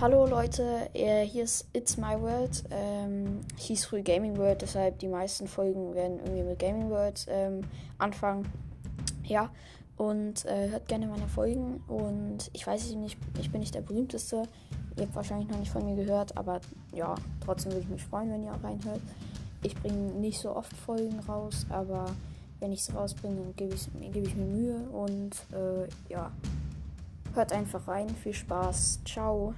Hallo Leute, äh, hier ist It's My World. Ähm, hieß früh Gaming World, deshalb die meisten Folgen werden irgendwie mit Gaming World ähm, anfangen. Ja, und äh, hört gerne meine Folgen. Und ich weiß nicht, ich bin nicht der berühmteste. Ihr habt wahrscheinlich noch nicht von mir gehört, aber ja, trotzdem würde ich mich freuen, wenn ihr auch reinhört. Ich bringe nicht so oft Folgen raus, aber wenn ich es rausbringe, gebe ich, geb ich mir Mühe. Und äh, ja, hört einfach rein. Viel Spaß. Ciao.